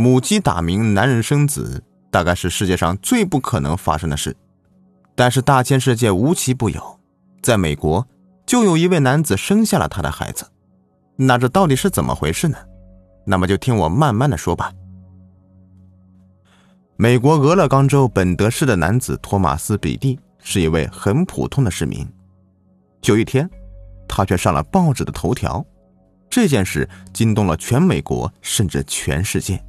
母鸡打鸣，男人生子，大概是世界上最不可能发生的事。但是大千世界无奇不有，在美国就有一位男子生下了他的孩子。那这到底是怎么回事呢？那么就听我慢慢的说吧。美国俄勒冈州本德市的男子托马斯·比蒂是一位很普通的市民。有一天，他却上了报纸的头条，这件事惊动了全美国，甚至全世界。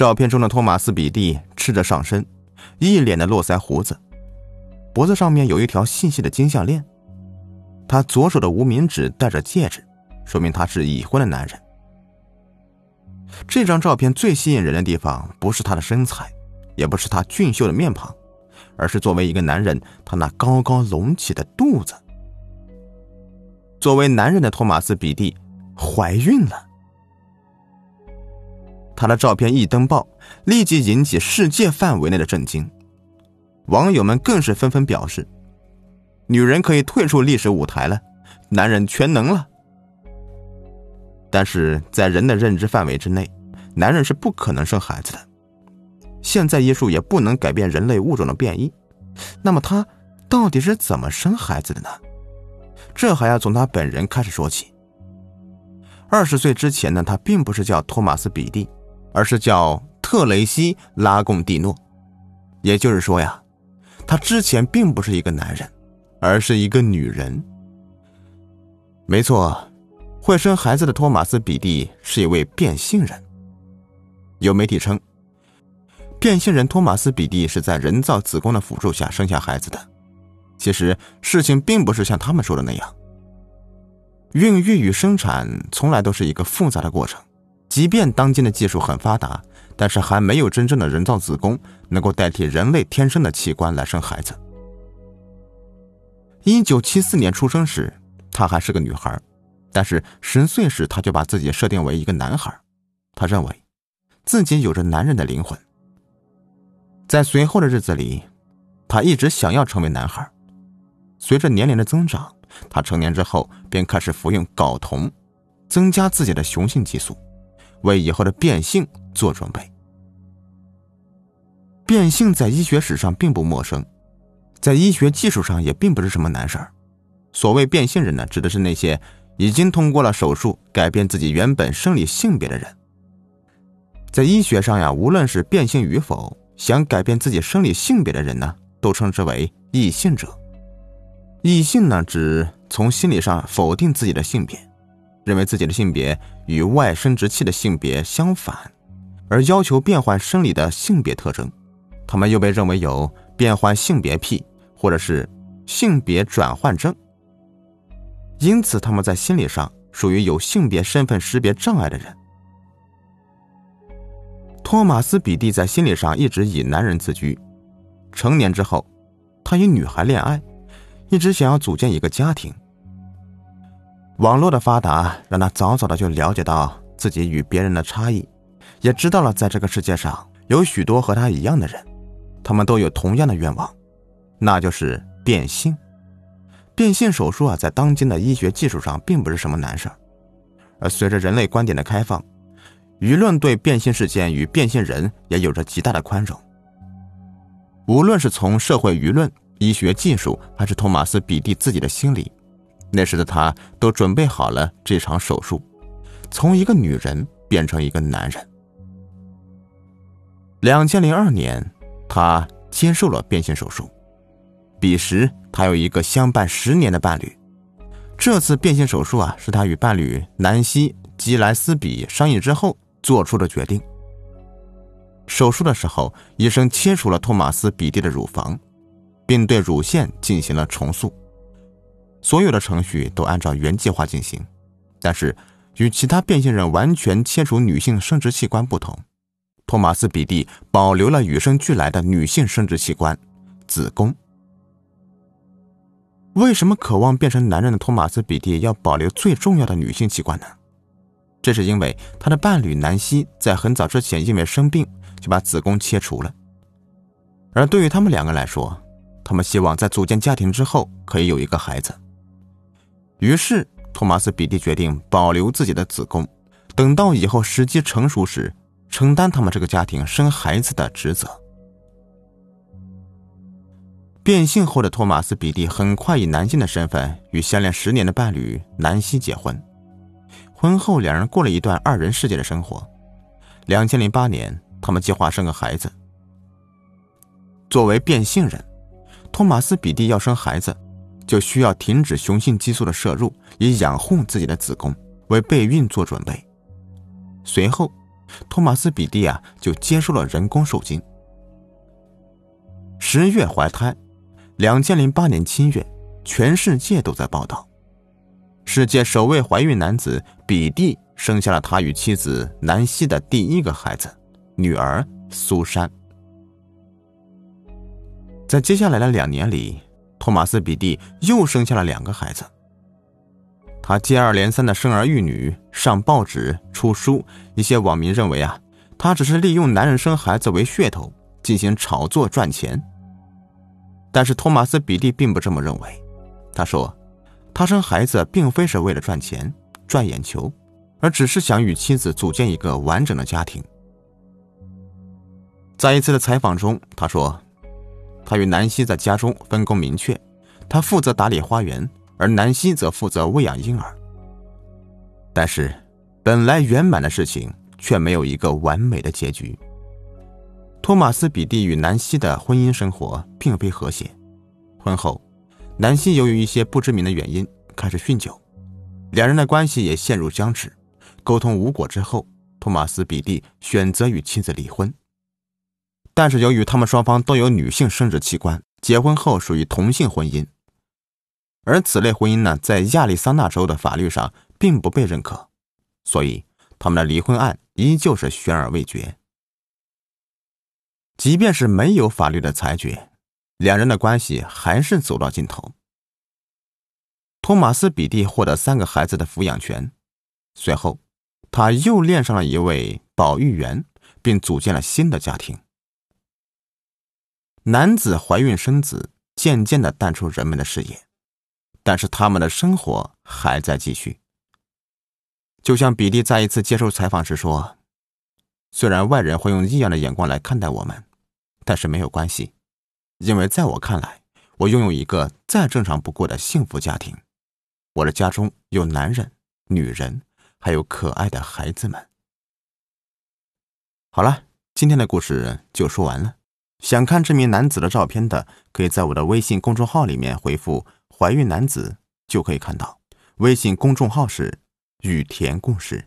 照片中的托马斯·比蒂赤着上身。一脸的络腮胡子，脖子上面有一条细细的金项链。他左手的无名指戴着戒指，说明他是已婚的男人。这张照片最吸引人的地方，不是他的身材，也不是他俊秀的面庞，而是作为一个男人，他那高高隆起的肚子。作为男人的托马斯·比蒂怀孕了。他的照片一登报，立即引起世界范围内的震惊。网友们更是纷纷表示：“女人可以退出历史舞台了，男人全能了。”但是在人的认知范围之内，男人是不可能生孩子的。现在医术也不能改变人类物种的变异。那么他到底是怎么生孩子的呢？这还要从他本人开始说起。二十岁之前呢，他并不是叫托马斯·比蒂。而是叫特雷西·拉贡蒂诺，也就是说呀，他之前并不是一个男人，而是一个女人。没错，会生孩子的托马斯·比蒂是一位变性人。有媒体称，变性人托马斯·比蒂是在人造子宫的辅助下生下孩子的。其实事情并不是像他们说的那样，孕育与生产从来都是一个复杂的过程。即便当今的技术很发达，但是还没有真正的人造子宫能够代替人类天生的器官来生孩子。一九七四年出生时，她还是个女孩，但是十岁时她就把自己设定为一个男孩。她认为，自己有着男人的灵魂。在随后的日子里，她一直想要成为男孩。随着年龄的增长，她成年之后便开始服用睾酮，增加自己的雄性激素。为以后的变性做准备。变性在医学史上并不陌生，在医学技术上也并不是什么难事儿。所谓变性人呢，指的是那些已经通过了手术改变自己原本生理性别的人。在医学上呀，无论是变性与否，想改变自己生理性别的人呢，都称之为异性者。异性呢，指从心理上否定自己的性别。认为自己的性别与外生殖器的性别相反，而要求变换生理的性别特征，他们又被认为有变换性别癖或者是性别转换症，因此他们在心理上属于有性别身份识别障碍的人。托马斯·比蒂在心理上一直以男人自居，成年之后，他与女孩恋爱，一直想要组建一个家庭。网络的发达让他早早的就了解到自己与别人的差异，也知道了在这个世界上有许多和他一样的人，他们都有同样的愿望，那就是变性。变性手术啊，在当今的医学技术上并不是什么难事，而随着人类观点的开放，舆论对变性事件与变性人也有着极大的宽容。无论是从社会舆论、医学技术，还是托马斯·比蒂自己的心理。那时的他都准备好了这场手术，从一个女人变成一个男人。两千零二年，他接受了变性手术。彼时，他有一个相伴十年的伴侣。这次变性手术啊，是他与伴侣南希·吉莱斯比商议之后做出的决定。手术的时候，医生切除了托马斯·比蒂的乳房，并对乳腺进行了重塑。所有的程序都按照原计划进行，但是与其他变性人完全切除女性生殖器官不同，托马斯·比蒂保留了与生俱来的女性生殖器官——子宫。为什么渴望变成男人的托马斯·比蒂要保留最重要的女性器官呢？这是因为他的伴侣南希在很早之前因为生病就把子宫切除了，而对于他们两个来说，他们希望在组建家庭之后可以有一个孩子。于是，托马斯·比蒂决定保留自己的子宫，等到以后时机成熟时，承担他们这个家庭生孩子的职责。变性后的托马斯·比蒂很快以男性的身份与相恋十年的伴侣南希结婚。婚后，两人过了一段二人世界的生活。两千零八年，他们计划生个孩子。作为变性人，托马斯·比蒂要生孩子，就需要停止雄性激素的摄入，以养护自己的子宫，为备孕做准备。随后，托马斯·比蒂啊就接受了人工受精。十月怀胎，两千零八年七月，全世界都在报道，世界首位怀孕男子比蒂生下了他与妻子南希的第一个孩子，女儿苏珊。在接下来的两年里，托马斯·比蒂又生下了两个孩子。他接二连三的生儿育女，上报纸、出书。一些网民认为啊，他只是利用男人生孩子为噱头进行炒作赚钱。但是托马斯·比蒂并不这么认为。他说，他生孩子并非是为了赚钱、赚眼球，而只是想与妻子组建一个完整的家庭。在一次的采访中，他说。他与南希在家中分工明确，他负责打理花园，而南希则负责喂养婴儿。但是，本来圆满的事情却没有一个完美的结局。托马斯·比蒂与南希的婚姻生活并非和谐。婚后，南希由于一些不知名的原因开始酗酒，两人的关系也陷入僵持。沟通无果之后，托马斯·比蒂选择与妻子离婚。但是由于他们双方都有女性生殖器官，结婚后属于同性婚姻，而此类婚姻呢，在亚利桑那州的法律上并不被认可，所以他们的离婚案依旧是悬而未决。即便是没有法律的裁决，两人的关系还是走到尽头。托马斯·比蒂获得三个孩子的抚养权，随后他又恋上了一位保育员，并组建了新的家庭。男子怀孕生子，渐渐的淡出人们的视野，但是他们的生活还在继续。就像比利在一次接受采访时说：“虽然外人会用异样的眼光来看待我们，但是没有关系，因为在我看来，我拥有一个再正常不过的幸福家庭。我的家中有男人、女人，还有可爱的孩子们。”好了，今天的故事就说完了。想看这名男子的照片的，可以在我的微信公众号里面回复“怀孕男子”就可以看到。微信公众号是“雨田故事”。